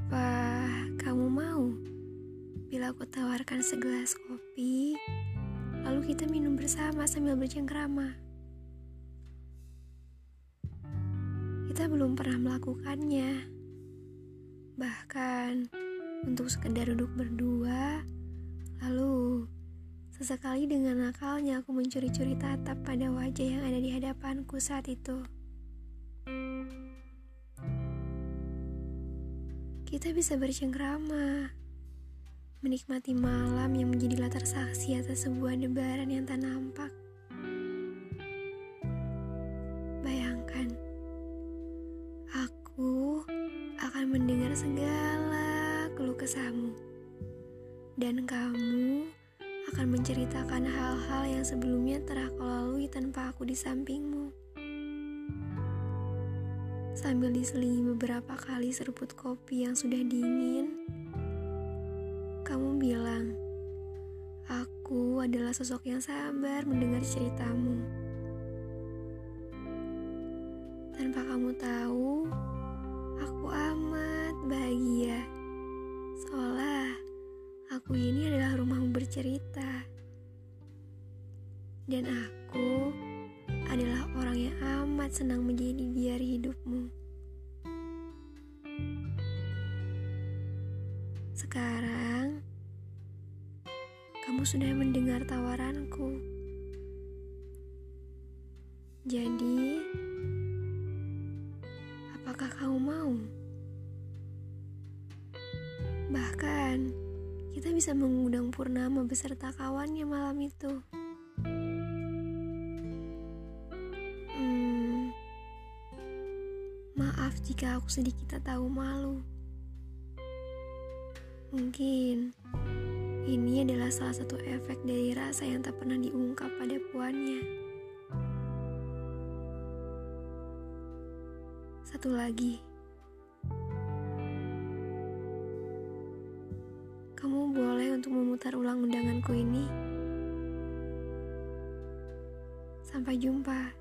Apa kamu mau bila aku tawarkan segelas kopi, lalu kita minum bersama sambil berjengkrama Kita belum pernah melakukannya. Bahkan untuk sekedar duduk berdua, lalu sesekali dengan akalnya aku mencuri-curi tatap pada wajah yang ada di hadapanku saat itu. Kita bisa bercengkrama, menikmati malam yang menjadi latar saksi atas sebuah debaran yang tak nampak. Bayangkan, aku akan mendengar segala keluh kesahmu, dan kamu akan menceritakan hal-hal yang sebelumnya telah kau lalui tanpa aku di sampingmu sambil diselingi beberapa kali seruput kopi yang sudah dingin. Kamu bilang, aku adalah sosok yang sabar mendengar ceritamu. Tanpa kamu tahu, aku amat bahagia. Seolah aku ini adalah rumahmu bercerita. Dan aku adalah orang yang amat senang menjadi biar hidupmu. Sekarang, kamu sudah mendengar tawaranku. Jadi, apakah kamu mau? Bahkan, kita bisa mengundang Purnama beserta kawannya malam itu. Maaf jika aku sedikit tak tahu malu. Mungkin ini adalah salah satu efek dari rasa yang tak pernah diungkap pada puannya. Satu lagi. Kamu boleh untuk memutar ulang undanganku ini. Sampai jumpa.